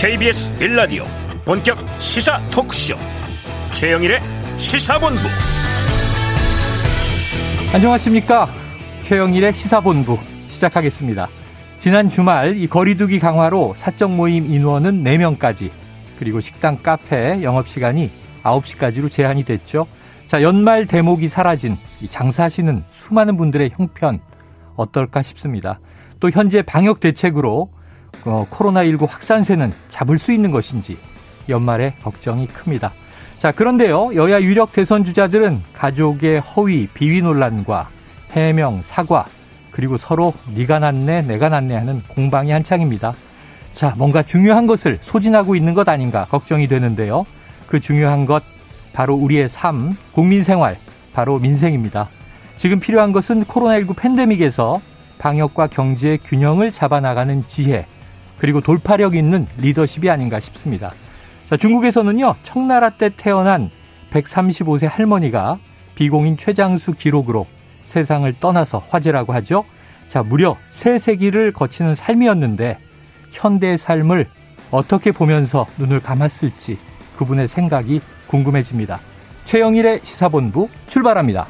KBS 빌라디오 본격 시사 토크쇼. 최영일의 시사본부. 안녕하십니까? 최영일의 시사본부 시작하겠습니다. 지난 주말 이 거리두기 강화로 사적 모임 인원은 4명까지 그리고 식당 카페 영업시간이 9시까지로 제한이 됐죠. 자 연말 대목이 사라진 장사하시는 수많은 분들의 형편 어떨까 싶습니다. 또 현재 방역 대책으로 어, 코로나19 확산세는 잡을 수 있는 것인지 연말에 걱정이 큽니다. 자, 그런데요. 여야 유력 대선 주자들은 가족의 허위, 비위 논란과 해명, 사과, 그리고 서로 네가 낫네, 내가 낫네 하는 공방이 한창입니다. 자, 뭔가 중요한 것을 소진하고 있는 것 아닌가 걱정이 되는데요. 그 중요한 것 바로 우리의 삶, 국민 생활, 바로 민생입니다. 지금 필요한 것은 코로나19 팬데믹에서 방역과 경제의 균형을 잡아나가는 지혜, 그리고 돌파력 있는 리더십이 아닌가 싶습니다. 자, 중국에서는요, 청나라 때 태어난 135세 할머니가 비공인 최장수 기록으로 세상을 떠나서 화제라고 하죠. 자, 무려 세 세기를 거치는 삶이었는데 현대의 삶을 어떻게 보면서 눈을 감았을지 그분의 생각이 궁금해집니다. 최영일의 시사본부 출발합니다.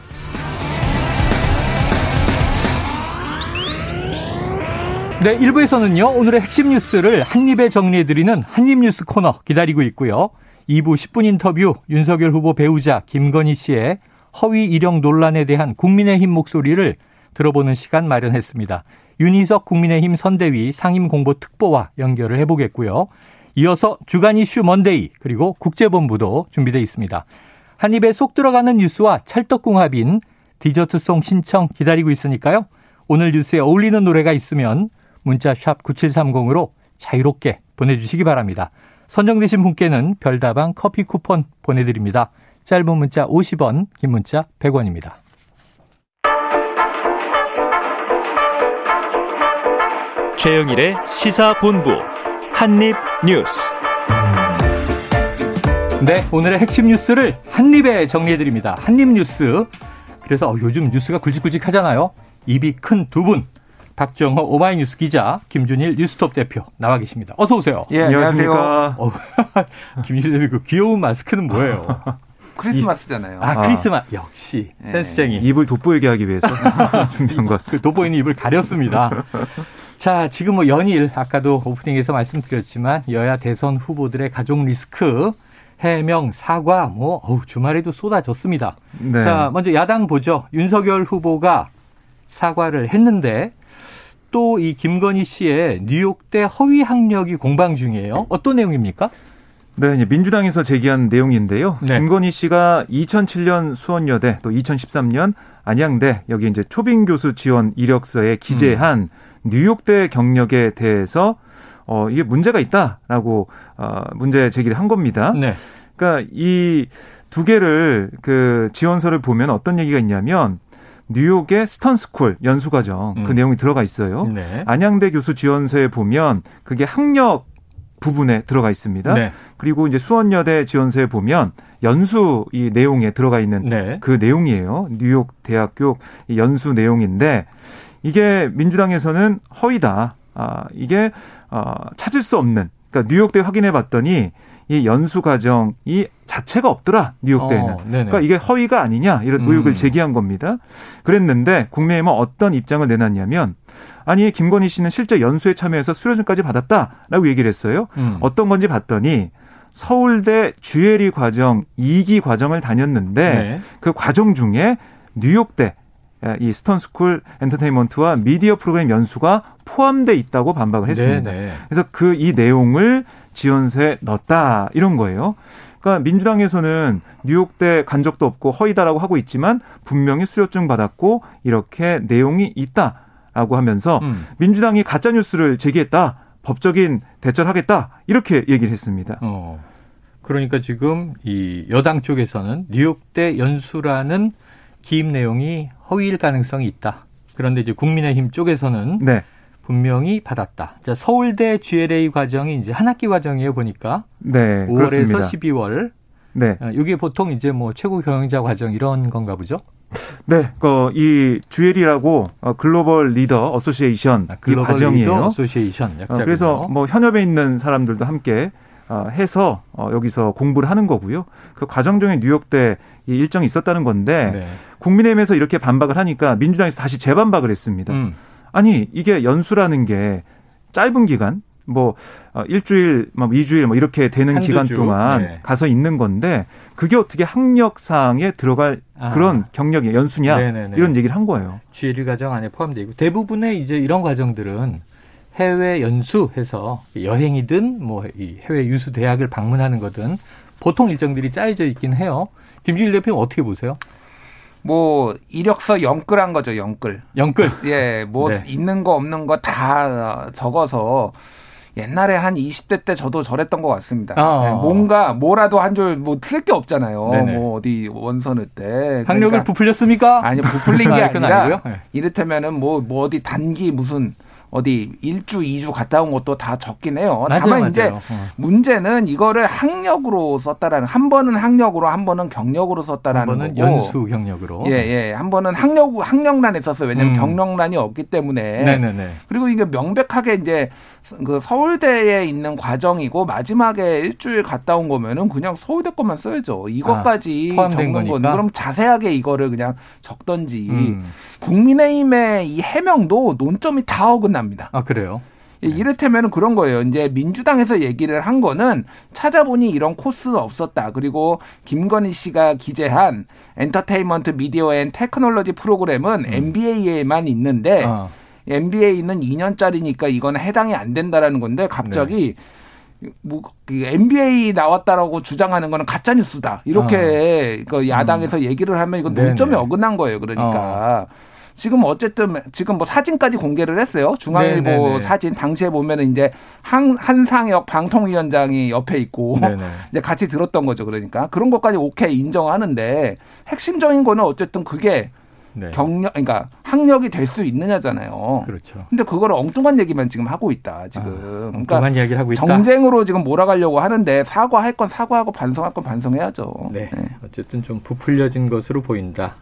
네, 1부에서는요, 오늘의 핵심 뉴스를 한입에 정리해드리는 한입뉴스 코너 기다리고 있고요. 2부 10분 인터뷰 윤석열 후보 배우자 김건희 씨의 허위 이력 논란에 대한 국민의힘 목소리를 들어보는 시간 마련했습니다. 윤희석 국민의힘 선대위 상임공보특보와 연결을 해보겠고요. 이어서 주간 이슈 먼데이 그리고 국제본부도 준비되어 있습니다. 한 입에 쏙 들어가는 뉴스와 찰떡궁합인 디저트송 신청 기다리고 있으니까요. 오늘 뉴스에 어울리는 노래가 있으면 문자 샵 9730으로 자유롭게 보내주시기 바랍니다. 선정되신 분께는 별다방 커피 쿠폰 보내드립니다. 짧은 문자 50원, 긴 문자 100원입니다. 최영일의 시사본부 한입뉴스 네, 오늘의 핵심 뉴스를 한입에 정리해드립니다. 한입뉴스. 그래서 어, 요즘 뉴스가 굵직굵직하잖아요. 입이 큰 두 분. 박정호 오마이뉴스 기자, 김준일 뉴스톱 대표 나와 계십니다. 어서 오세요. 예, 안녕하십니까. 어, 김준일 그 귀여운 마스크는 뭐예요? 크리스마스잖아요. 아, 크리스마스. 역시 네. 센스쟁이. 입을 돋보이게 하기 위해서 준비한 것 같습니다. 그 돋보이는 입을 가렸습니다. 자, 지금 뭐 연일 아까도 오프닝에서 말씀드렸지만 여야 대선 후보들의 가족 리스크 해명, 사과 뭐 어우, 주말에도 쏟아졌습니다. 네. 자, 먼저 야당 보죠. 윤석열 후보가 사과를 했는데 또 이 김건희 씨의 뉴욕대 허위 학력이 공방 중이에요. 어떤 내용입니까? 네, 민주당에서 제기한 내용인데요. 네. 김건희 씨가 2007년 수원여대 또 2013년 안양대 여기 이제 초빙 교수 지원 이력서에 기재한 음. 뉴욕대 경력에 대해서 어 이게 문제가 있다라고 어 문제 제기를 한 겁니다. 네. 그러니까 이 두 개를 그 지원서를 보면 어떤 얘기가 있냐면 뉴욕의 스턴스쿨 연수과정 그 음. 내용이 들어가 있어요. 네. 안양대 교수 지원서에 보면 그게 학력 부분에 들어가 있습니다. 네. 그리고 이제 수원여대 지원서에 보면 연수 이 내용에 들어가 있는 네. 그 내용이에요. 뉴욕 대학교 연수 내용인데 이게 민주당에서는 허위다. 아, 이게 어, 찾을 수 없는 그러니까 뉴욕대 확인해 봤더니 이 연수 과정이 자체가 없더라 뉴욕대에는. 어, 그러니까 이게 허위가 아니냐 이런 음. 의혹을 제기한 겁니다. 그랬는데 국민의힘은 어떤 입장을 내놨냐면 아니 김건희 씨는 실제 연수에 참여해서 수료증까지 받았다라고 얘기를 했어요. 음. 어떤 건지 봤더니 서울대 GLA 과정 2기 과정을 다녔는데 네. 그 과정 중에 뉴욕대 이 Stern School 엔터테인먼트와 미디어 프로그램 연수가 포함돼 있다고 반박을 했습니다. 네네. 네. 그래서 그 이 내용을 지원서에 넣었다 이런 거예요. 그러니까 민주당에서는 뉴욕대 간 적도 없고 허위다라고 하고 있지만 분명히 수료증 받았고 이렇게 내용이 있다라고 하면서 음. 민주당이 가짜 뉴스를 제기했다. 법적인 대처를 하겠다. 이렇게 얘기를 했습니다. 어. 그러니까 지금 이 여당 쪽에서는 뉴욕대 연수라는 기입 내용이 허위일 가능성이 있다. 그런데 이제 국민의힘 쪽에서는 네. 분명히 받았다. 자, 서울대 GLA 과정이 이제 한 학기 과정이에요 보니까. 네. 5월에서 그렇습니다. 12월. 네. 이게 어, 보통 이제 뭐 최고 경영자 과정 이런 건가 보죠? 네, 그, 이 GLA라고 어, Global Leader Association 아, 글로벌 이 과정이에요. Leader Association 어, 그래서 뭐 현업에 있는 사람들도 함께 어, 해서 여기서 공부를 하는 거고요. 그 과정 중에 뉴욕대 일정이 있었다는 건데 네. 국민의힘에서 이렇게 반박을 하니까 민주당에서 다시 재반박을 했습니다. 음. 아니 이게 연수라는 게 짧은 기간 뭐 어, 일주일, 뭐 이주일 뭐 이렇게 되는 기간 주? 동안 네. 가서 있는 건데 그게 어떻게 학력 사항에 들어갈 아. 그런 경력이 연수냐 네네네. 이런 얘기를 한 거예요. G1 과정 안에 포함되어 있고 대부분의 이제 이런 과정들은 해외 연수해서 여행이든 뭐 이 해외 유수 대학을 방문하는 거든 보통 일정들이 짜여져 있긴 해요. 김준일 대표님 어떻게 보세요? 뭐 이력서 영끌한 거죠, 영끌. 영끌. 예, 뭐 네. 있는 거 없는 거 다 적어서 옛날에 한 20대 때 저도 저랬던 것 같습니다. 어. 네, 뭔가 뭐라도 한 줄 뭐 틀릴 게 없잖아요. 네네. 뭐 어디 원서는 때 학력을 그러니까 부풀렸습니까? 아니 부풀린 게 아니라 네. 이를테면은 뭐, 뭐 어디 단기 무슨 어디 일주, 이주 갔다 온 것도 다 적긴 해요. 맞아요, 다만 맞아요. 이제 어. 문제는 이거를 학력으로 썼다라는 한 번은 학력으로 한 번은 경력으로 썼다라는 한 번은 거고. 연수 경력으로. 예, 예. 한 번은 학력 학력란에 썼어요. 왜냐면 음. 경력란이 없기 때문에. 네 네 네. 그리고 이게 명백하게 이제 그 서울대에 있는 과정이고 마지막에 일주일 갔다 온 거면은 그냥 서울대 것만 써야죠. 이것까지 아, 적는 거니까? 건 그럼 자세하게 이거를 그냥 적던지. 음. 국민의힘의 이 해명도 논점이 다 어긋 납니다. 아 그래요? 예, 이를테면 그런 거예요. 이제 민주당에서 얘기를 한 거는 찾아보니 이런 코스 없었다. 그리고 김건희 씨가 기재한 Entertainment Media and Technology 프로그램은 음. MBA에만 있는데 어. MBA는 2년짜리니까 이거는 해당이 안 된다라는 건데 갑자기 네. 뭐 MBA 그 나왔다라고 주장하는 거는 가짜 뉴스다. 이렇게 어. 그 야당에서 음. 얘기를 하면 이건 논점이 네네. 어긋난 거예요. 그러니까. 어. 지금 어쨌든 지금 뭐 사진까지 공개를 했어요. 중앙일보 네네네. 사진 당시에 보면은 이제 한 한상혁 방통위원장이 옆에 있고 네네. 이제 같이 들었던 거죠. 그러니까 그런 것까지 오케이 인정하는데 핵심적인 거는 어쨌든 그게 네. 경력, 그러니까 학력이 될 수 있느냐잖아요. 그렇죠. 근데 그걸 엉뚱한 얘기만 지금 하고 있다. 지금. 아, 그러니까 엉뚱한 이야기를 하고 있다. 정쟁으로 지금 몰아가려고 하는데 사과할 건 사과하고 반성할 건 반성해야죠. 네. 네. 어쨌든 좀 부풀려진 것으로 보인다.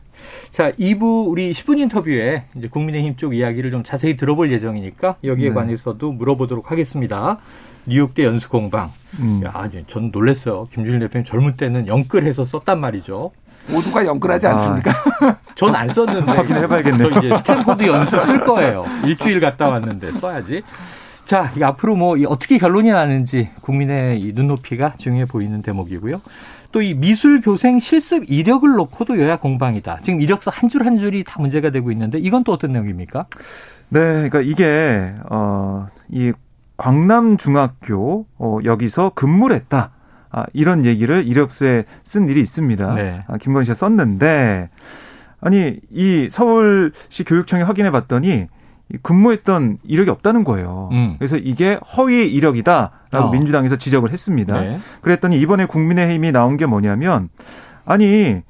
자, 2부 우리 10분 인터뷰에 이제 국민의힘 쪽 이야기를 좀 자세히 들어볼 예정이니까 여기에 네. 관해서도 물어보도록 하겠습니다. 뉴욕대 연수공방. 음. 야, 전 놀랐어요. 김준일 대표님 젊을 때는 영끌해서 썼단 말이죠. 모두가 영끌하지 않습니까? 아, 전 안 썼는데. 확인해봐야겠네요. 저 이제 스탠포드 연수 쓸 거예요. 일주일 갔다 왔는데 써야지. 자, 앞으로 뭐 어떻게 결론이 나는지 국민의 이 눈높이가 중요해 보이는 대목이고요. 또 이 미술 교생 실습 이력을 놓고도 여야 공방이다. 지금 이력서 한 줄 한 줄이 다 문제가 되고 있는데 이건 또 어떤 내용입니까? 네, 그러니까 이게 어이 광남 중학교 어 여기서 근무를 했다. 아, 이런 얘기를 이력서에 쓴 일이 있습니다. 네. 아, 김건희 씨가 썼는데 아니 이 서울시 교육청이 확인해 봤더니 근무했던 이력이 없다는 거예요. 음. 그래서 이게 허위 이력이다라고 어. 민주당에서 지적을 했습니다. 네. 그랬더니 이번에 국민의힘이 나온 게 뭐냐면 아니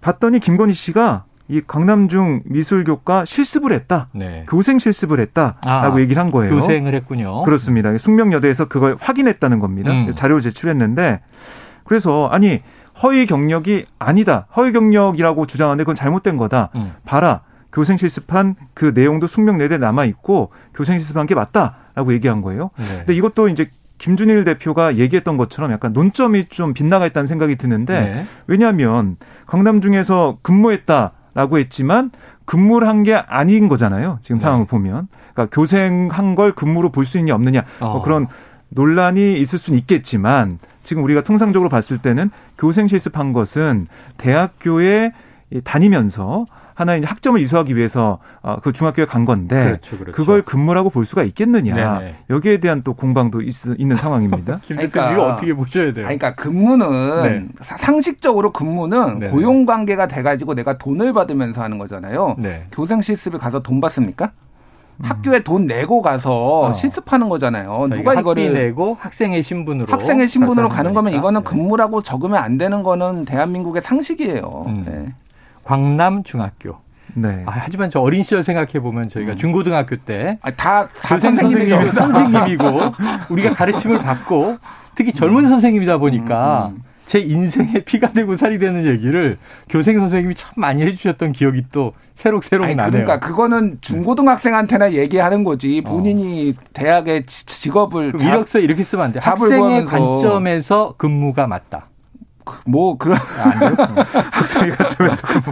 봤더니 김건희 씨가 이 강남중 미술교과 실습을 했다. 네. 교생 실습을 했다라고 아, 얘기를 한 거예요. 교생을 했군요. 그렇습니다. 숙명여대에서 그걸 확인했다는 겁니다. 음. 자료를 제출했는데 그래서 아니 허위 경력이 아니다. 허위 경력이라고 주장하는데 그건 잘못된 거다. 음. 봐라. 교생 실습한 그 내용도 숙명여대에 남아 있고 교생 실습한 게 맞다라고 얘기한 거예요. 네. 근데 이것도 이제 김준일 대표가 얘기했던 것처럼 약간 논점이 좀 빗나가 있다는 생각이 드는데 네. 왜냐하면 강남 중에서 근무했다. 라고 했지만 근무를 한 게 아닌 거잖아요. 지금 네. 상황을 보면. 그러니까 교생한 걸 근무로 볼 수 있냐 없느냐 뭐 어. 뭐 그런 논란이 있을 수는 있겠지만 지금 우리가 통상적으로 봤을 때는 교생 실습한 것은 대학교에 다니면서 하나의 학점을 이수하기 위해서 어, 그 중학교에 간 건데 그렇죠, 그렇죠. 그걸 근무라고 볼 수가 있겠느냐 네네. 여기에 대한 또 공방도 있, 있는 상황입니다. 그러니까 이거 어떻게 보셔야 돼요? 그러니까 근무는 네. 상식적으로 근무는 네네. 고용 관계가 돼가지고 내가 돈을 받으면서 하는 거잖아요. 네. 교생 실습에 가서 돈 받습니까? 음. 학교에 돈 내고 가서 어. 실습하는 거잖아요. 누가 이거를 내고 학생의 신분으로 학생의 신분으로 가는 거면 이거는 네. 근무라고 적으면 안 되는 거는 대한민국의 상식이에요. 음. 네. 광남 중학교. 네. 아, 하지만 저 어린 시절 생각해 보면 저희가 음. 중고등학교 때 아, 다, 다 선생님이고 선생님이고 우리가 가르침을 받고 특히 젊은 음. 선생님이다 보니까 음, 음. 제 인생의 피가 되고 살이 되는 얘기를 교생 선생님이 참 많이 해주셨던 기억이 또 새록새록 아니, 나네요. 그러니까 그거는 중고등학생한테나 얘기하는 거지 본인이 어. 대학의 직업을 잡, 이력서 이렇게 쓰면 안 돼. 학생의 관점에서 근무가 맞다. 뭐 그런 아니요. 학생의 관점에서 근무.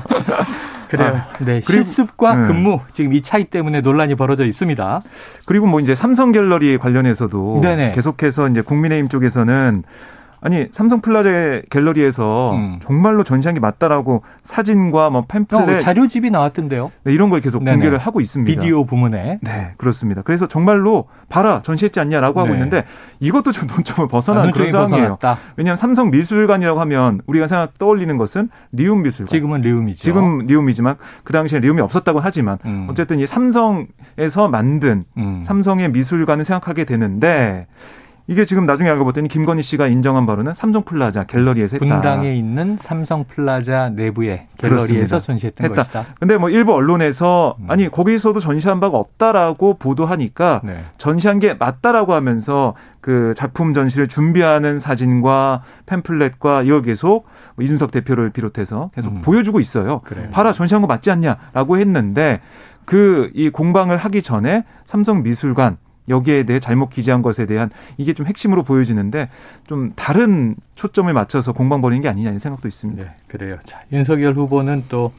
그래요. 아, 네. 그리고, 실습과 네. 근무 지금 이 차이 때문에 논란이 벌어져 있습니다. 그리고 뭐 이제 삼성 갤러리 관련해서도 네네. 계속해서 이제 국민의힘 쪽에서는 아니 삼성 플라자 갤러리에서 음. 정말로 전시한 게 맞다라고 사진과 뭐 팸플렛 어, 자료집이 나왔던데요. 네, 이런 걸 계속 네네. 공개를 하고 있습니다. 비디오 부문에. 네, 그렇습니다. 그래서 정말로 봐라 전시했지 않냐라고 하고 네. 있는데 이것도 좀 논점을 벗어난 아, 그런 상황이에요. 왜냐하면 삼성 미술관이라고 하면 우리가 생각 떠올리는 것은 리움 미술관. 지금은 리움이죠. 지금 리움이지만 그 당시에 리움이 없었다고 하지만 음. 어쨌든 이 삼성에서 만든 음. 삼성의 미술관을 생각하게 되는데. 이게 지금 나중에 알고 봤더니 김건희 씨가 인정한 바로는 삼성플라자 갤러리에서 했다. 분당에 있는 삼성플라자 내부의 갤러리에서 그렇습니다. 전시했던 했다. 것이다. 근데 뭐 일부 언론에서 음. 아니 거기서도 전시한 바가 없다라고 보도하니까 네. 전시한 게 맞다라고 하면서 그 작품 전시를 준비하는 사진과 팸플렛과 이걸 계속 뭐 이준석 대표를 비롯해서 계속 음. 보여주고 있어요. 그래요. 봐라 전시한 거 맞지 않냐라고 했는데 그 이 공방을 하기 전에 삼성 미술관 여기에 대해 잘못 기재한 것에 대한 이게 좀 핵심으로 보여지는데 좀 다른 초점을 맞춰서 공방 벌이는 게 아니냐 는 생각도 있습니다. 네, 그래요. 자, 윤석열 후보는 또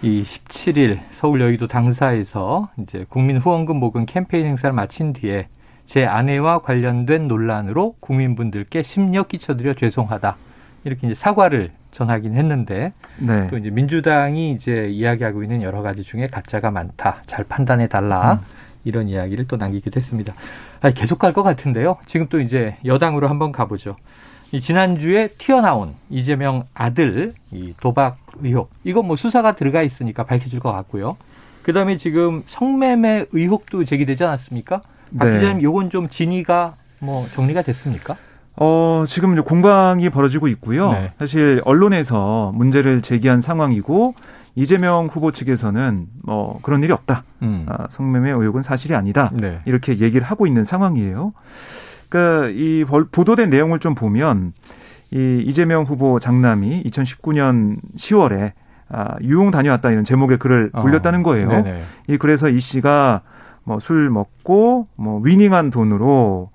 이 17일 서울 여의도 당사에서 이제 국민 후원금 모금 캠페인 행사를 마친 뒤에 제 아내와 관련된 논란으로 국민분들께 심려 끼쳐드려 죄송하다. 이렇게 이제 사과를 전하긴 했는데 네. 또 이제 민주당이 이제 이야기하고 있는 여러 가지 중에 가짜가 많다. 잘 판단해 달라. 음. 이런 이야기를 또 남기기도 했습니다. 아니, 계속 갈 것 같은데요. 지금 또 이제 여당으로 한번 가보죠. 이 지난주에 튀어나온 이재명 아들 이 도박 의혹 이건 뭐 수사가 들어가 있으니까 밝혀질 것 같고요. 그 다음에 지금 성매매 의혹도 제기되지 않았습니까? 박 네. 기자님 요건 좀 진위가 뭐 정리가 됐습니까? 어, 지금 공방이 벌어지고 있고요. 네. 사실 언론에서 문제를 제기한 상황이고 이재명 후보 측에서는 뭐 그런 일이 없다. 음. 아, 성매매 의혹은 사실이 아니다. 네. 이렇게 얘기를 하고 있는 상황이에요. 그러니까 이 보도된 내용을 좀 보면 이 이재명 후보 장남이 2019년 10월에 아, 유흥 다녀왔다 이런 제목의 글을 어. 올렸다는 거예요. 네네. 이 그래서 이 씨가 뭐 술 먹고 뭐 위닝한 돈으로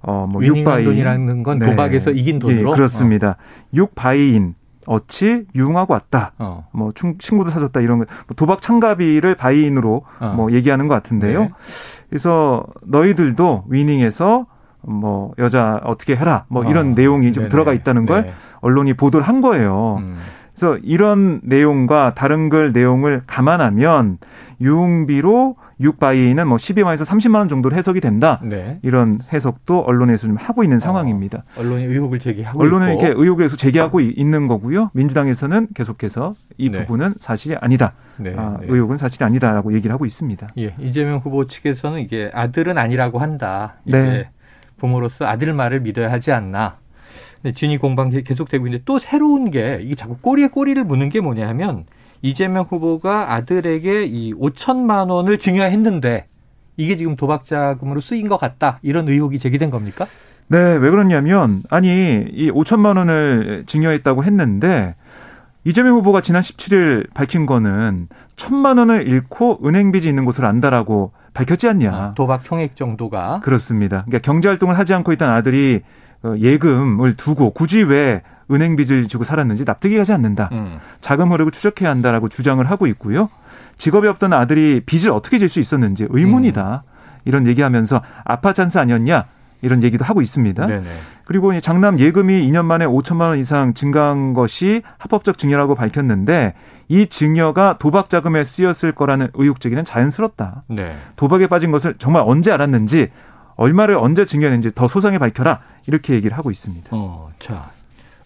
어뭐 육바이 돈이라는 건 네. 도박에서 이긴 돈으로 예, 그렇습니다. 어. 육바이인 어치 유흥하고 왔다. 어. 뭐 친구도 사줬다 이런 거뭐 도박 참가비를 바이인으로 어. 뭐 얘기하는 것 같은데요. 네. 그래서 너희들도 위닝해서 뭐 여자 어떻게 해라 뭐 어. 이런 내용이 좀 네네. 들어가 있다는 걸 네. 언론이 보도를 한 거예요. 음. 그래서 이런 내용과 다른 글 내용을 감안하면 유흥비로 6바이는 뭐 12만에서 30만 원 정도로 해석이 된다. 네. 이런 해석도 언론에서 좀 하고 있는 어, 상황입니다. 어, 언론이 의혹을 제기하고 언론은 있고. 이렇게 의혹에서 제기하고 있는 거고요. 민주당에서는 계속해서 이 네. 부분은 사실이 아니다. 네. 아, 네. 의혹은 사실이 아니다라고 얘기를 하고 있습니다. 예, 이재명 후보 측에서는 이게 아들은 아니라고 한다. 이게 네. 부모로서 아들 말을 믿어야 하지 않나. 진위 공방 계속되고 있는데 또 새로운 게 이게 자꾸 꼬리에 꼬리를 무는 게 뭐냐 하면 이재명 후보가 아들에게 이 5천만 원을 증여했는데 이게 지금 도박 자금으로 쓰인 것 같다. 이런 의혹이 제기된 겁니까? 네, 왜 그러냐면 아니 이 5천만 원을 증여했다고 했는데 이재명 후보가 지난 17일 밝힌 거는 천만 원을 잃고 은행 빚이 있는 곳을 안다라고 밝혔지 않냐. 아, 도박 총액 정도가 그렇습니다. 그러니까 경제 활동을 하지 않고 있던 아들이 어, 예금을 두고 굳이 왜 은행 빚을 지고 살았는지 납득이 가지 않는다. 음. 자금 흐름을 추적해야 한다라고 주장을 하고 있고요. 직업이 없던 아들이 빚을 어떻게 질 수 있었는지 의문이다. 음. 이런 얘기하면서 아파 찬스 아니었냐? 이런 얘기도 하고 있습니다. 네네. 그리고 장남 예금이 2년 만에 5천만 원 이상 증가한 것이 합법적 증여라고 밝혔는데 이 증여가 도박 자금에 쓰였을 거라는 의혹 제기는 자연스럽다. 네. 도박에 빠진 것을 정말 언제 알았는지 얼마를 언제 증여했는지 더 소상히 밝혀라 이렇게 얘기를 하고 있습니다. 어, 자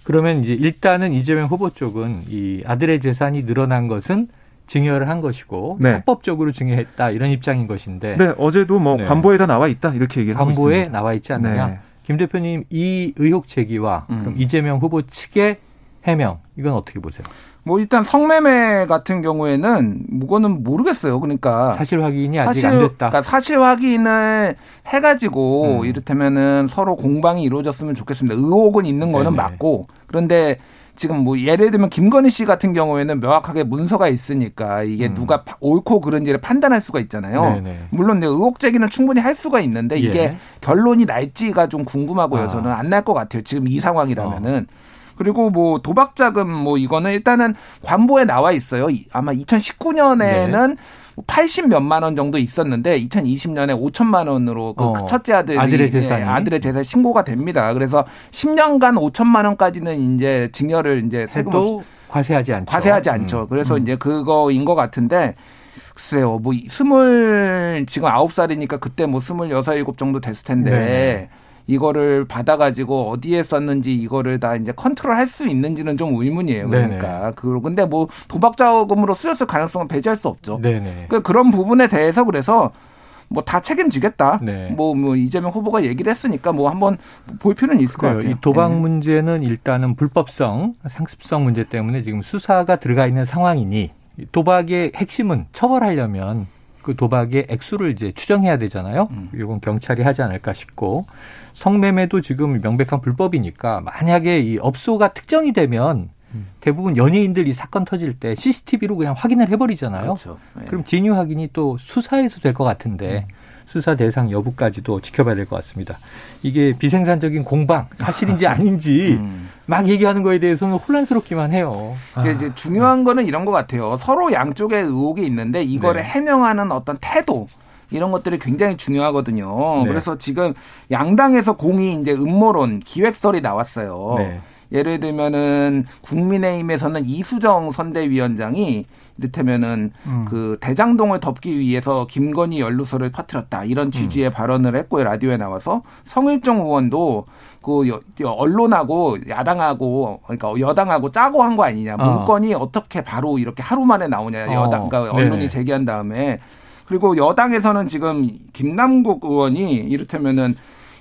그러면 이제 일단은 이재명 후보 쪽은 이 아들의 재산이 늘어난 것은 증여를 한 것이고 네. 합법적으로 증여했다 이런 입장인 것인데. 네, 어제도 뭐 네. 관보에다 나와 있다 이렇게 얘기를 하고 있습니다. 나와 있지 않느냐. 네. 김 대표님 이 의혹 제기와 음. 그럼 이재명 후보 측의 해명 이건 어떻게 보세요? 뭐 일단 성매매 같은 경우에는 무거는 모르겠어요. 그러니까 사실 확인이 아직 사실, 안 됐다. 그러니까 사실 확인을 해가지고 음. 이를테면은 서로 공방이 이루어졌으면 좋겠습니다. 의혹은 있는 거는 네네. 맞고 그런데 지금 뭐 예를 들면 김건희 씨 같은 경우에는 명확하게 문서가 있으니까 이게 음. 누가 옳고 그른지를 판단할 수가 있잖아요. 네네. 물론 의혹 제기는 충분히 할 수가 있는데 이게 예. 결론이 날지가 좀 궁금하고요. 아. 저는 안 날 것 같아요. 지금 이 상황이라면은. 어. 그리고 뭐 도박 자금 뭐 이거는 일단은 관보에 나와 있어요. 아마 2019년에는 네. 80 몇만 원 정도 있었는데 2020년에 5천만 원으로 그 어, 첫째 아들이 아들의 재산 아들의 재산 신고가 됩니다. 그래서 10년간 5천만 원까지는 이제 증여를 이제 세금 과세하지 않죠. 과세하지 않죠. 음. 그래서 음. 이제 그거인 것 같은데 글쎄요. 뭐 스물 지금 아홉 살이니까 그때 뭐 스물여섯 일곱 정도 됐을 텐데 네. 이거를 받아가지고 어디에 썼는지 이거를 다 이제 컨트롤 할 수 있는지는 좀 의문이에요. 그러니까. 그 근데 뭐 도박 자금으로 쓰였을 가능성은 배제할 수 없죠. 네네. 그 그런 부분에 대해서 그래서 뭐다 책임지겠다. 네. 뭐, 뭐 이재명 후보가 얘기를 했으니까 뭐 한번 볼 필요는 있을 그래요. 것 같아요. 이 도박 네. 문제는 일단은 불법성, 상습성 문제 때문에 지금 수사가 들어가 있는 상황이니 도박의 핵심은 처벌하려면 그 도박의 액수를 이제 추정해야 되잖아요. 음. 이건 경찰이 하지 않을까 싶고 성매매도 지금 명백한 불법이니까 만약에 이 업소가 특정이 되면 음. 대부분 연예인들 이 사건 터질 때 CCTV로 그냥 확인을 해버리잖아요. 그렇죠. 네. 그럼 진위 확인이 또 수사에서 될 것 같은데 음. 수사 대상 여부까지도 지켜봐야 될 것 같습니다. 이게 비생산적인 공방 사실인지 아닌지 음. 막 얘기하는 거에 대해서는 혼란스럽기만 해요. 아. 이제 중요한 거는 이런 것 같아요. 서로 양쪽에 의혹이 있는데 이거를 네. 해명하는 어떤 태도 이런 것들이 굉장히 중요하거든요. 네. 그래서 지금 양당에서 공이 이제 음모론 기획설이 나왔어요. 네. 예를 들면은 국민의힘에서는 이수정 선대위원장이 이를테면은 음. 그 대장동을 덮기 위해서 김건희 연루설을 퍼뜨렸다 이런 취지의 음. 발언을 했고요 라디오에 나와서 성일종 의원도 그 언론하고 야당하고 그러니까 여당하고 짜고 한 거 아니냐 어. 문건이 어. 떻게 바로 이렇게 하루 만에 나오냐 어. 여당 그러니까 언론이 네네. 제기한 다음에 그리고 여당에서는 지금 김남국 의원이 이를테면은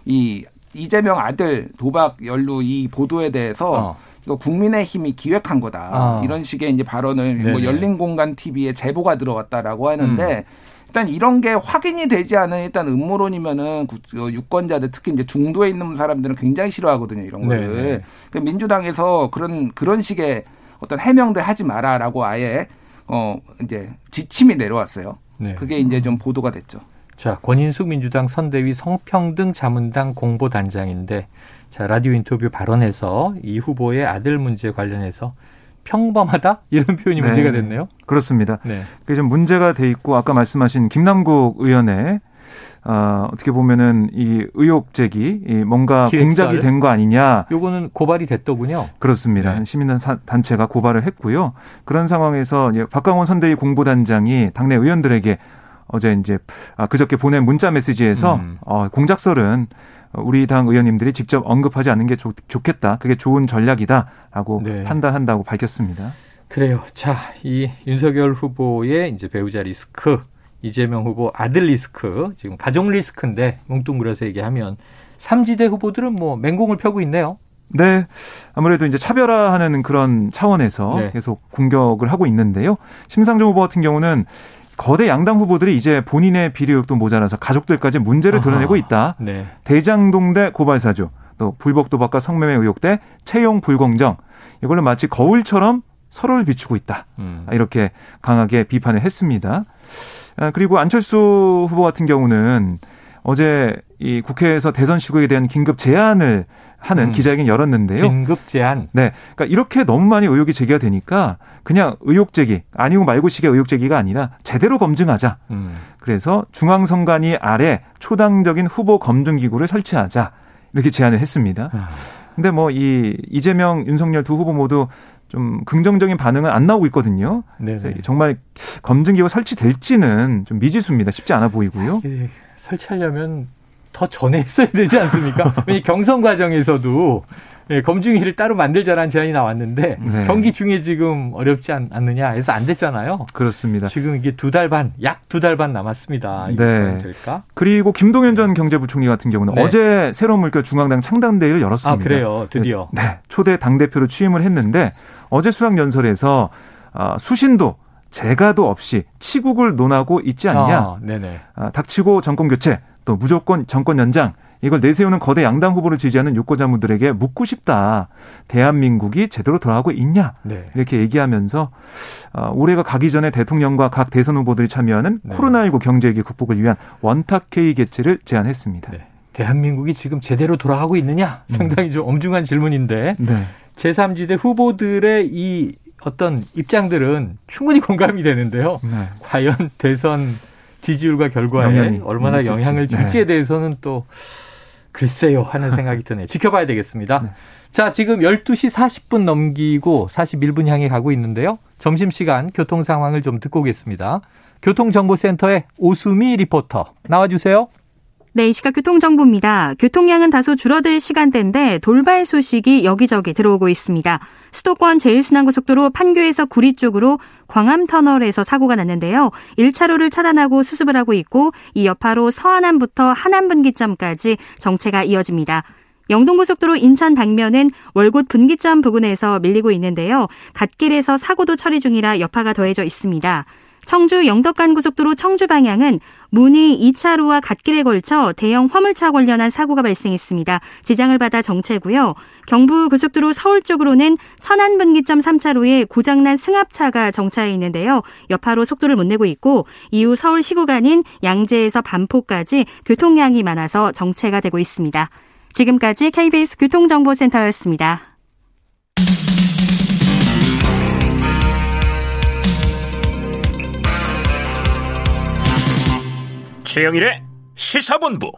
이 이재명 아들 도박 연루 이 보도에 대해서 어. 이거 국민의힘이 기획한 거다 어. 이런 식의 이제 발언을 뭐 열린 공간 TV에 제보가 들어왔다라고 하는데. 음. 일단 이런 게 확인이 되지 않은 일단 음모론이면은 어, 유권자들 특히 이제 중도에 있는 사람들은 굉장히 싫어하거든요 이런 거를. 그 민주당에서 그런 그런 식의 어떤 해명들 하지 마라라고 아예 어 이제 지침이 내려왔어요. 네. 그게 이제 좀 보도가 됐죠. 자, 권인숙 민주당 선대위 성평등 자문당 공보단장인데 자, 라디오 인터뷰 발언에서 이 후보의 아들 문제 관련해서 평범하다 이런 표현이 네. 문제가 됐네요. 그렇습니다. 네. 그게 좀 문제가 돼 있고 아까 말씀하신 김남국 의원의 어, 어떻게 보면은 이 의혹 제기, 이 뭔가 기획설. 공작이 된 거 아니냐. 요거는 고발이 됐더군요. 그렇습니다. 네. 시민 단체가 고발을 했고요. 그런 상황에서 이제 박강원 선대위 공보단장이 당내 의원들에게 어제 이제 아, 그저께 보낸 문자 메시지에서 음. 어, 공작설은 우리 당 의원님들이 직접 언급하지 않는 게 좋, 겠다 그게 좋은 전략이다라고 네. 판단한다고 밝혔습니다. 그래요. 자, 이 윤석열 후보의 이제 배우자 리스크 이재명 후보 아들 리스크, 지금 가족 리스크인데 뭉뚱그려서 얘기하면 삼지대 후보들은 뭐 맹공을 펴고 있네요. 네. 아무래도 이제 차별화하는 그런 차원에서 네. 계속 공격을 하고 있는데요. 심상정 후보 같은 경우는 거대 양당 후보들이 이제 본인의 비리의혹도 모자라서 가족들까지 문제를 드러내고 있다. 네. 대장동 대 고발사주, 또 불법 도박과 성매매 의혹 대 채용 불공정. 이걸로 마치 거울처럼 서로를 비추고 있다. 음. 이렇게 강하게 비판을 했습니다. 아, 그리고 안철수 후보 같은 경우는 어제 이 국회에서 대선 시국에 대한 긴급 제안을 하는 음. 기자회견 열었는데요. 긴급 제안. 네. 그러니까 이렇게 너무 많이 의혹이 제기가 되니까 그냥 의혹 제기 아니고 말고 식의 의혹 제기가 아니라 제대로 검증하자. 음. 그래서 중앙선관위 아래 초당적인 후보 검증 기구를 설치하자. 이렇게 제안을 했습니다. 아. 근데 뭐 이 이재명, 윤석열 두 후보 모두 좀 긍정적인 반응은 안 나오고 있거든요. 정말 검증기가 설치될지는 좀 미지수입니다. 쉽지 않아 보이고요. 설치하려면 더 전에 했어야 되지 않습니까? 경선 과정에서도 예, 검증위를 따로 만들자라는 제안이 나왔는데 네. 경기 중에 지금 어렵지 않, 느냐 해서 안 됐잖아요. 그렇습니다. 지금 이게 두 달 반, 약 두 달 반 남았습니다. 네. 될까? 그리고 김동연 전 경제부총리 같은 경우는 네. 어제 새로운 물결 중앙당 창당대회를 열었습니다. 아, 그래요. 드디어. 네. 초대 당대표로 취임을 했는데 어제 수락 연설에서 아, 수신도 재가도 없이 치국을 논하고 있지 않냐. 아, 네네. 아, 닥치고 정권 교체, 또 무조건 정권 연장, 이걸 내세우는 거대 양당 후보를 지지하는 유권자분들에게 묻고 싶다. 대한민국이 제대로 돌아가고 있냐? 네. 이렇게 얘기하면서 어, 올해가 가기 전에 대통령과 각 대선 후보들이 참여하는 네. 코로나19 경제위기 극복을 위한 원탁회의 개최를 제안했습니다. 네. 대한민국이 지금 제대로 돌아가고 있느냐? 음. 상당히 좀 엄중한 질문인데 네. 제3지대 후보들의 이 어떤 입장들은 충분히 공감이 되는데요. 네. 과연 대선 지지율과 결과에 얼마나 영향을 줄지에 네. 대해서는 또 글쎄요 하는 생각이 드네요. 지켜봐야 되겠습니다. 네. 자, 지금 12시 40분 넘기고 41분 향해 가고 있는데요. 점심시간 교통 상황을 좀 듣고 오겠습니다. 교통정보센터의 오수미 리포터 나와주세요. 네, 이 시각 교통정보입니다. 교통량은 다소 줄어들 시간대인데 돌발 소식이 여기저기 들어오고 있습니다. 수도권 제1순환고속도로 판교에서 구리 쪽으로 광암터널에서 사고가 났는데요. 1차로를 차단하고 수습을 하고 있고 이 여파로 서안암부터 한암분기점까지 정체가 이어집니다. 영동고속도로 인천 방면은 월곶 분기점 부근에서 밀리고 있는데요. 갓길에서 사고도 처리 중이라 여파가 더해져 있습니다. 청주 영덕간 고속도로 청주 방향은 문의 2차로와 갓길에 걸쳐 대형 화물차 관련한 사고가 발생했습니다. 지장을 받아 정체고요. 경부 고속도로 서울 쪽으로는 천안 분기점 3차로에 고장난 승합차가 정차해 있는데요. 여파로 속도를 못 내고 있고 이후 서울 시구간인 양재에서 반포까지 교통량이 많아서 정체가 되고 있습니다. 지금까지 KBS 교통정보센터였습니다. 최영일의 시사본부.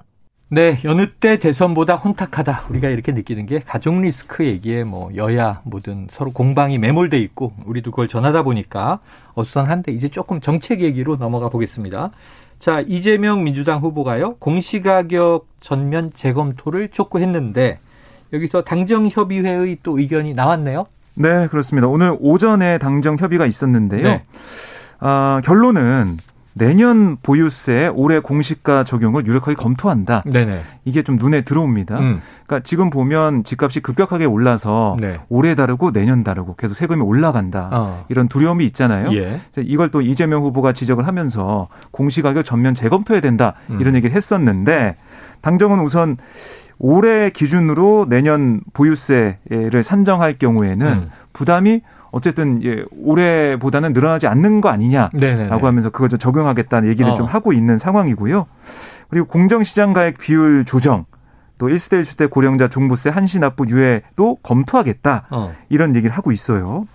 네, 여느 때 대선보다 혼탁하다. 우리가 이렇게 느끼는 게 가족 리스크 얘기에 뭐 여야 뭐든 서로 공방이 매몰돼 있고 우리도 그걸 전하다 보니까 어수선한데 이제 조금 정책 얘기로 넘어가 보겠습니다. 자, 이재명 민주당 후보가요. 공시가격 전면 재검토를 촉구했는데 여기서 당정협의회의 또 의견이 나왔네요. 네, 그렇습니다. 오늘 오전에 당정협의가 있었는데요. 네. 아, 결론은 내년 보유세 올해 공시가 적용을 유력하게 검토한다. 네네. 이게 좀 눈에 들어옵니다. 음. 그러니까 지금 보면 집값이 급격하게 올라서 네. 올해 다르고 내년 다르고 계속 세금이 올라간다. 어. 이런 두려움이 있잖아요. 예. 이걸 또 이재명 후보가 지적을 하면서 공시가격 전면 재검토해야 된다. 음. 이런 얘기를 했었는데 당정은 우선 올해 기준으로 내년 보유세를 산정할 경우에는 음. 부담이 어쨌든 예, 올해보다는 늘어나지 않는 거 아니냐라고 네네네. 하면서 그걸 좀 적용하겠다는 얘기를 어. 좀 하고 있는 상황이고요. 그리고 공정시장 가액 비율 조정 또 1세대 1주택 고령자 종부세 한시 납부 유예도 검토하겠다 어. 이런 얘기를 하고 있어요.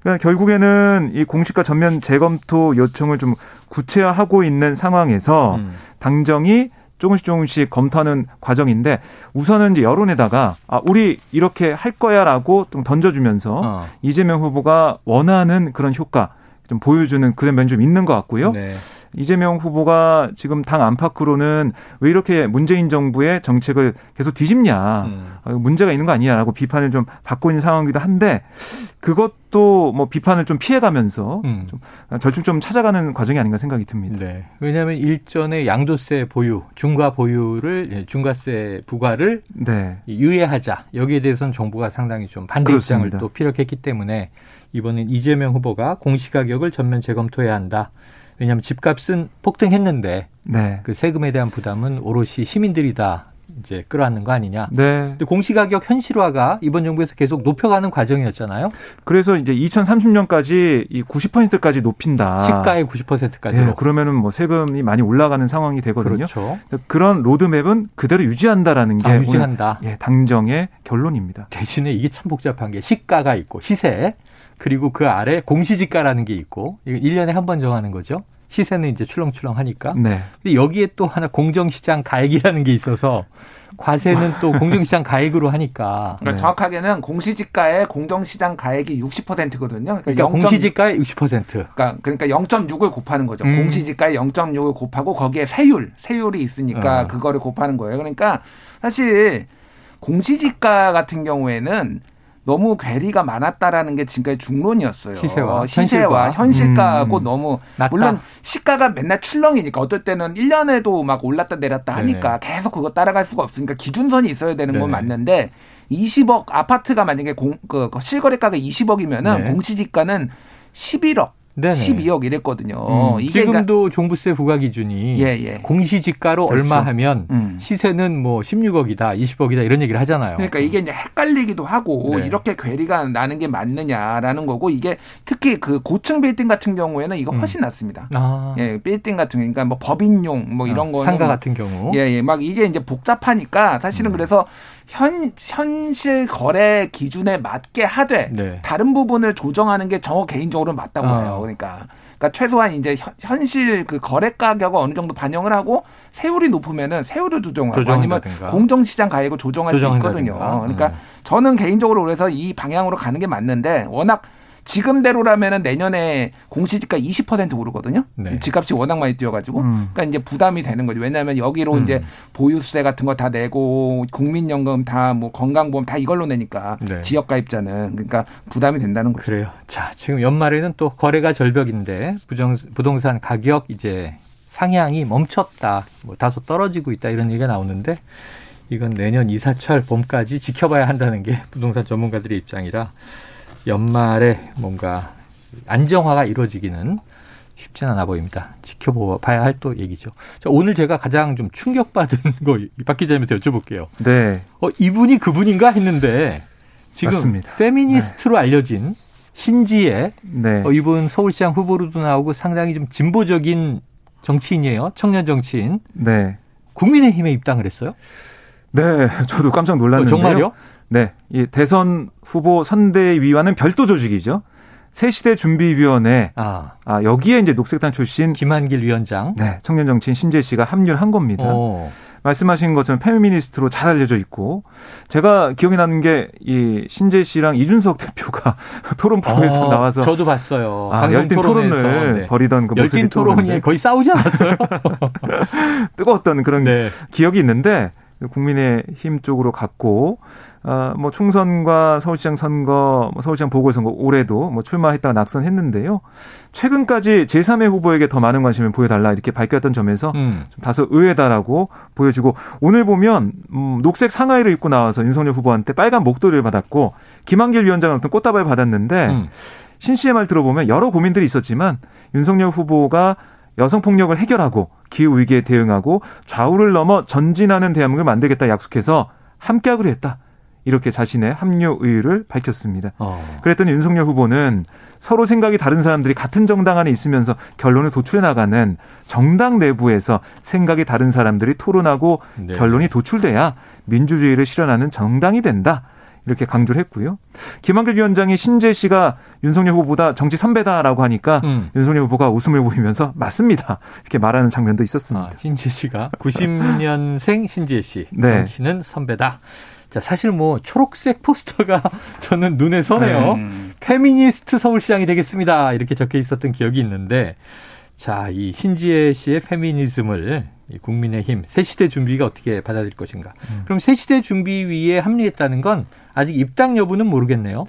그러니까 결국에는 이 공시가 전면 재검토 요청을 좀 구체화하고 있는 상황에서 음. 당정이 조금씩 조금씩 검토하는 과정인데 우선은 이제 여론에다가 아 우리 이렇게 할 거야라고 좀 던져주면서 어. 이재명 후보가 원하는 그런 효과 좀 보여주는 그런 면이 좀 있는 것 같고요. 네. 이재명 후보가 지금 당 안팎으로는 왜 이렇게 문재인 정부의 정책을 계속 뒤집냐 음. 어, 문제가 있는 거 아니냐라고 비판을 좀 받고 있는 상황이기도 한데 그것도 뭐 비판을 좀 피해가면서 음. 좀 절충 좀 찾아가는 과정이 아닌가 생각이 듭니다. 네. 왜냐하면 일전에 양도세 보유, 중과 보유를 예, 중과세 부과를 네. 유예하자 여기에 대해서는 정부가 상당히 좀 반대 그렇습니다. 입장을 또 피력했기 때문에 이번엔 이재명 후보가 공시가격을 전면 재검토해야 한다. 왜냐하면 집값은 폭등했는데 네. 그 세금에 대한 부담은 오롯이 시민들이 다 이제 끌어안는 거 아니냐. 네. 근데 공시가격 현실화가 이번 정부에서 계속 높여가는 과정이었잖아요. 그래서 이제 2030년까지 이 90%까지 높인다. 시가의 90%까지로. 네, 그러면은 뭐 세금이 많이 올라가는 상황이 되거든요. 그렇죠. 그런 로드맵은 그대로 유지한다라는 게 아, 유지한다. 예, 당정의 결론입니다. 대신에 이게 참 복잡한 게 시가가 있고 시세 그리고 그 아래 공시지가라는 게 있고 이거 1년에 한 번 정하는 거죠. 시세는 이제 출렁출렁 하니까. 네. 근데 여기에 또 하나 공정시장 가액이라는 게 있어서 과세는 또 공정시장 가액으로 하니까. 그러니까 네. 정확하게는 공시지가의 공정시장 가액이 60%거든요. 그러니까, 그러니까 공시지가의 60%. 그러니까 그러니까 0.6을 곱하는 거죠. 음. 공시지가의 0.6을 곱하고 거기에 세율, 세율이 있으니까 어. 그거를 곱하는 거예요. 그러니까 사실 공시지가 같은 경우에는 너무 괴리가 많았다라는 게 지금까지 중론이었어요. 시세와, 시세와 현실가 하고 음. 너무 낮다. 물론 시가가 맨날 출렁이니까 어떨 때는 1년에도 막 올랐다 내렸다 하니까 네네. 계속 그거 따라갈 수가 없으니까 기준선이 있어야 되는 건 네네. 맞는데 20억 아파트가 만약에 공, 그 실거래가가 20억이면은 네. 공시지가는 11억 네네. 12억 이랬거든요. 음, 이게 지금도 그러니까 종부세 부과 기준이 예, 예. 공시지가로 그렇죠. 얼마 하면 음. 시세는 뭐 16억이다, 20억이다 이런 얘기를 하잖아요. 그러니까 이게 이제 헷갈리기도 하고 네. 이렇게 괴리가 나는 게 맞느냐라는 거고 이게 특히 그 고층 빌딩 같은 경우에는 이거 훨씬 음. 낫습니다. 아. 예, 빌딩 같은 거 그러니까 뭐 법인용 뭐 이런 아, 거 상가 같은 경우 예, 예. 막 이게 이제 복잡하니까 사실은 음. 그래서 현 현실 거래 기준에 맞게 하되 네. 다른 부분을 조정하는 게 저 개인적으로 맞다고 아. 봐요. 그러니까 그러니까 최소한 이제 현 실 그 거래 가격을 어느 정도 반영을 하고 세율이 높으면은 세율을 조정하고 아니면 공정 시장 가액을 조정할 수 있거든요. 그러니까 음. 저는 개인적으로 그래서 이 방향으로 가는 게 맞는데 워낙 지금대로라면은 내년에 공시지가 20% 오르거든요. 네. 집값이 워낙 많이 뛰어가지고, 음. 그러니까 이제 부담이 되는 거죠. 왜냐하면 여기로 음. 이제 보유세 같은 거 다 내고 국민연금 다 뭐 건강보험 다 이걸로 내니까 네. 지역가입자는 그러니까 부담이 된다는 거죠. 그래요. 자, 지금 연말에는 또 거래가 절벽인데 부정, 부동산 가격 이제 상향이 멈췄다, 뭐 다소 떨어지고 있다 이런 얘기가 나오는데 이건 내년 이사철 봄까지 지켜봐야 한다는 게 부동산 전문가들의 입장이라. 연말에 뭔가 안정화가 이루어지기는 쉽진 않아 보입니다. 지켜봐야 할 또 얘기죠. 자, 오늘 제가 가장 좀 충격받은 거 박 기자님한테 여쭤볼게요. 네. 어, 이분이 그분인가 했는데 지금 맞습니다. 페미니스트로 네. 알려진 신지혜 네. 어, 이분 서울시장 후보로도 나오고 상당히 좀 진보적인 정치인이에요. 청년 정치인. 네. 국민의힘에 입당을 했어요? 네, 저도 깜짝 놀랐는데요. 어, 정말요? 네, 이 대선 후보 선대위와는 별도 조직이죠. 새시대 준비위원회. 아. 아. 여기에 이제 녹색단 출신 김한길 위원장. 네, 청년 정치인 신재 씨가 합류를 한 겁니다. 오. 말씀하신 것처럼 페미니스트로 잘 알려져 있고 제가 기억이 나는 게 이 신재 씨랑 이준석 대표가 토론 프로에서 어, 나와서 저도 봤어요. 아, 열띤 토론을 네. 벌이던 그 모습이 토론이 거의 싸우지 않았어요. 뜨거웠던 그런 네. 기억이 있는데 국민의힘 쪽으로 갔고 어, 뭐 총선과 서울시장 선거, 뭐 서울시장 보궐선거 올해도 뭐 출마했다가 낙선했는데요. 최근까지 제3의 후보에게 더 많은 관심을 보여달라 이렇게 밝혔던 점에서 음. 좀 다소 의외다라고 보여지고 오늘 보면 음, 녹색 상하이를 입고 나와서 윤석열 후보한테 빨간 목도리를 받았고 김한길 위원장은 어떤 꽃다발 받았는데 음. 신 씨의 말 들어보면 여러 고민들이 있었지만 윤석열 후보가 여성 폭력을 해결하고 기후 위기에 대응하고 좌우를 넘어 전진하는 대한민국을 만들겠다 약속해서 함께하기로 했다. 이렇게 자신의 합류 의의를 밝혔습니다. 어. 그랬더니 윤석열 후보는 서로 생각이 다른 사람들이 같은 정당 안에 있으면서 결론을 도출해 나가는 정당 내부에서 생각이 다른 사람들이 토론하고 네. 결론이 도출돼야 민주주의를 실현하는 정당이 된다. 이렇게 강조를 했고요. 김한길 위원장이 신재 씨가 윤석열 후보보다 정치 선배다라고 하니까 음. 윤석열 후보가 웃음을 보이면서 맞습니다. 이렇게 말하는 장면도 있었습니다. 아, 신재 씨가 90년생 신재 씨. 네. 정치는 선배다. 자, 사실 뭐 초록색 포스터가 저는 눈에 선해요. 네. 페미니스트 서울시장이 되겠습니다. 이렇게 적혀 있었던 기억이 있는데 자, 이 신지혜 씨의 페미니즘을 국민의힘 새시대 준비가 어떻게 받아들일 것인가. 음. 그럼 새시대 준비위에 합류했다는 건 아직 입당 여부는 모르겠네요.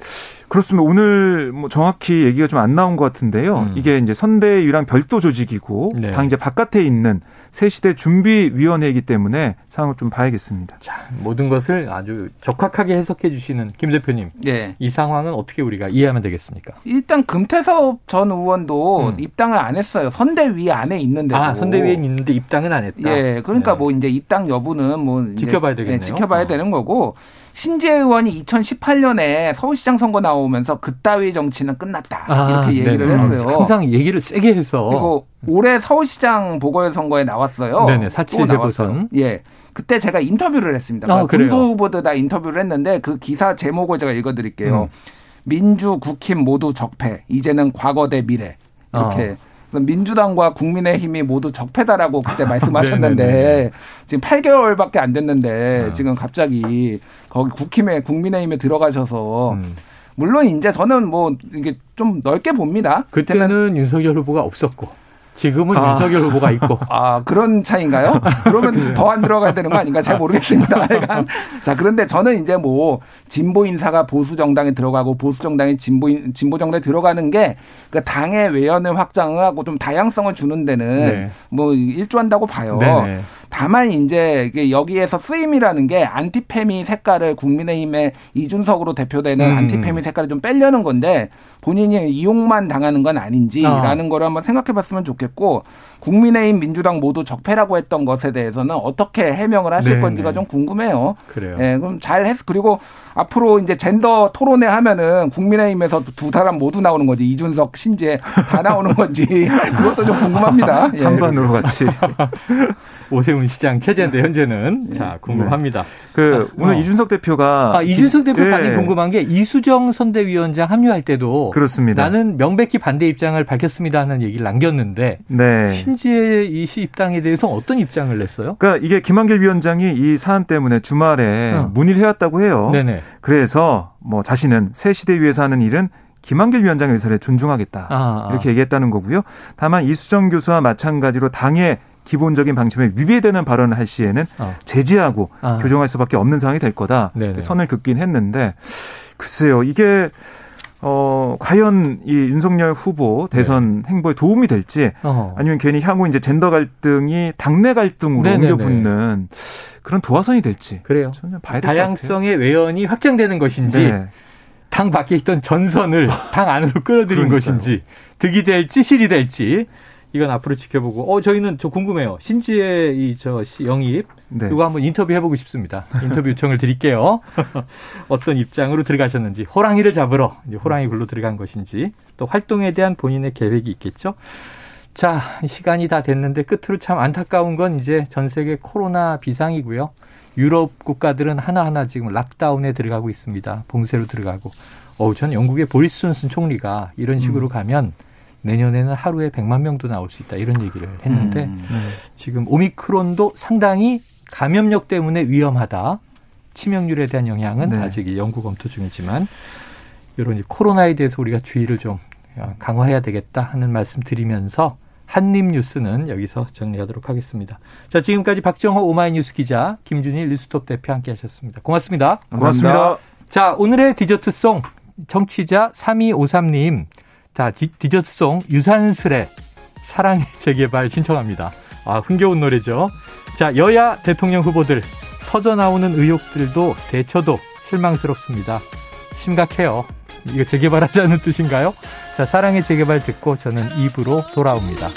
그렇습니다. 오늘 뭐 정확히 얘기가 좀 안 나온 것 같은데요. 음. 이게 이제 선대위랑 별도 조직이고 네. 당 이제 바깥에 있는 새 시대 준비위원회이기 때문에 상황을 좀 봐야겠습니다. 자, 모든 것을 아주 적확하게 해석해 주시는 김 대표님. 네. 이 상황은 어떻게 우리가 이해하면 되겠습니까? 일단 금태섭 전 의원도 음. 입당을 안 했어요. 선대위 안에 있는데도. 아, 선대위에 있는데 입당은 안 했다. 예. 그러니까 네. 뭐 이제 입당 여부는 뭐 지켜봐야 되겠네요. 네, 지켜봐야 어. 되는 거고 신재 의원이 2018년에 서울시장 선거 나오면서 그따위 정치는 끝났다 아, 이렇게 얘기를 네. 했어요. 항상 얘기를 세게 해서 그리고 올해 서울시장 보궐선거에 나왔어요. 네네 사칠 재보선. 예. 그때 제가 인터뷰를 했습니다. 아, 군소 후보들 다 인터뷰를 했는데 그 기사 제목을 제가 읽어드릴게요. 음. 민주 국힘 모두 적폐. 이제는 과거 대 미래. 이렇게. 어. 민주당과 국민의힘이 모두 적폐다라고 그때 말씀하셨는데 지금 8개월밖에 안 됐는데 아. 지금 갑자기 거기 국힘에 국민의힘에 들어가셔서 음. 물론 이제 저는 뭐 이게 좀 넓게 봅니다. 그때는 윤석열 후보가 없었고 지금은 아. 윤석열 후보가 있고. 아, 그런 차인가요? 그러면 더 안 들어가야 되는 거 아닌가 잘 모르겠습니다. 자, 그런데 저는 이제 뭐 진보 인사가 보수 정당에 들어가고 보수 정당이 진보 진보 정당에 들어가는 게 그 당의 외연을 확장하고 좀 다양성을 주는 데는 네. 뭐 일조한다고 봐요. 네네. 다만 이제 여기에서 쓰임이라는 게 안티페미 색깔을 국민의힘의 이준석으로 대표되는 음. 안티페미 색깔을 좀 빼려는 건데 본인이 이용만 당하는 건 아닌지라는 아. 거를 한번 생각해 봤으면 좋겠고 국민의힘 민주당 모두 적폐라고 했던 것에 대해서는 어떻게 해명을 하실 네네. 건지가 네. 좀 궁금해요. 그래요. 예, 그럼 잘 했, 그리고 앞으로 이제 젠더 토론회 하면은 국민의힘에서 두 사람 모두 나오는 거지. 이준석, 신재 다 나오는 건지. 그것도 좀 궁금합니다. 예. 찬반으로 같이. 오세훈 시장 체제인데 현재는 자 네. 궁금합니다. 네. 그 아, 오늘 어. 이준석 대표가 아, 이준석 대표 반이 네. 궁금한 게 이수정 선대위원장 합류할 때도 그렇습니다. 나는 명백히 반대 입장을 밝혔습니다 하는 얘기를 남겼는데 네. 신지의 이시 입당에 대해서 어떤 입장을 냈어요? 그러니까 이게 김한길 위원장이 이 사안 때문에 주말에 어. 문의를 해왔다고 해요. 네네. 그래서 뭐 자신은 새 시대 위에서 하는 일은 김한길 위원장의 의사를 존중하겠다 아, 아. 이렇게 얘기했다는 거고요. 다만 이수정 교수와 마찬가지로 당의 기본적인 방침에 위배되는 발언을 할 시에는 어. 제지하고 아. 교정할 수밖에 없는 상황이 될 거다. 네네. 선을 긋긴 했는데 글쎄요 이게 어, 과연 이 윤석열 후보 대선 네. 행보에 도움이 될지 어허. 아니면 괜히 향후 이제 젠더 갈등이 당내 갈등으로 네네네. 옮겨 붙는 그런 도화선이 될지. 그래요. 봐야 다양성의 외연이 확장되는 것인지 네. 당 밖에 있던 전선을 당 안으로 끌어들인 것인지 득이 될지 실이 될지 이건 앞으로 지켜보고 어 저희는 저 궁금해요. 신지의 이 저 영입 네. 이거 한번 인터뷰 해보고 싶습니다. 인터뷰 요청을 드릴게요. 어떤 입장으로 들어가셨는지 호랑이를 잡으러 이제 호랑이 굴로 들어간 것인지 또 활동에 대한 본인의 계획이 있겠죠. 자 시간이 다 됐는데 끝으로 참 안타까운 건 이제 전 세계 코로나 비상이고요. 유럽 국가들은 하나하나 지금 락다운에 들어가고 있습니다. 봉쇄로 들어가고. 어우, 전 영국의 보리스 존슨 총리가 이런 식으로 음. 가면 내년에는 하루에 100만 명도 나올 수 있다 이런 얘기를 했는데 음, 네. 지금 오미크론도 상당히 감염력 때문에 위험하다. 치명률에 대한 영향은 네. 아직 연구 검토 중이지만 이런 코로나에 대해서 우리가 주의를 좀 강화해야 되겠다 하는 말씀 드리면서 한림 뉴스는 여기서 정리하도록 하겠습니다. 자, 지금까지 박정호 오마이뉴스 기자, 김준일 리스톱 대표 함께 하셨습니다. 고맙습니다. 고맙습니다. 자, 오늘의 디저트송 청취자 3253님 자, 디, 디저트송 유산슬의 사랑의 재개발 신청합니다. 아, 흥겨운 노래죠. 자, 여야 대통령 후보들 터져 나오는 의혹들도 대처도 실망스럽습니다. 심각해요. 이거 재개발하지 않는 뜻인가요? 자, 사랑의 재개발 듣고 저는 입으로 돌아옵니다.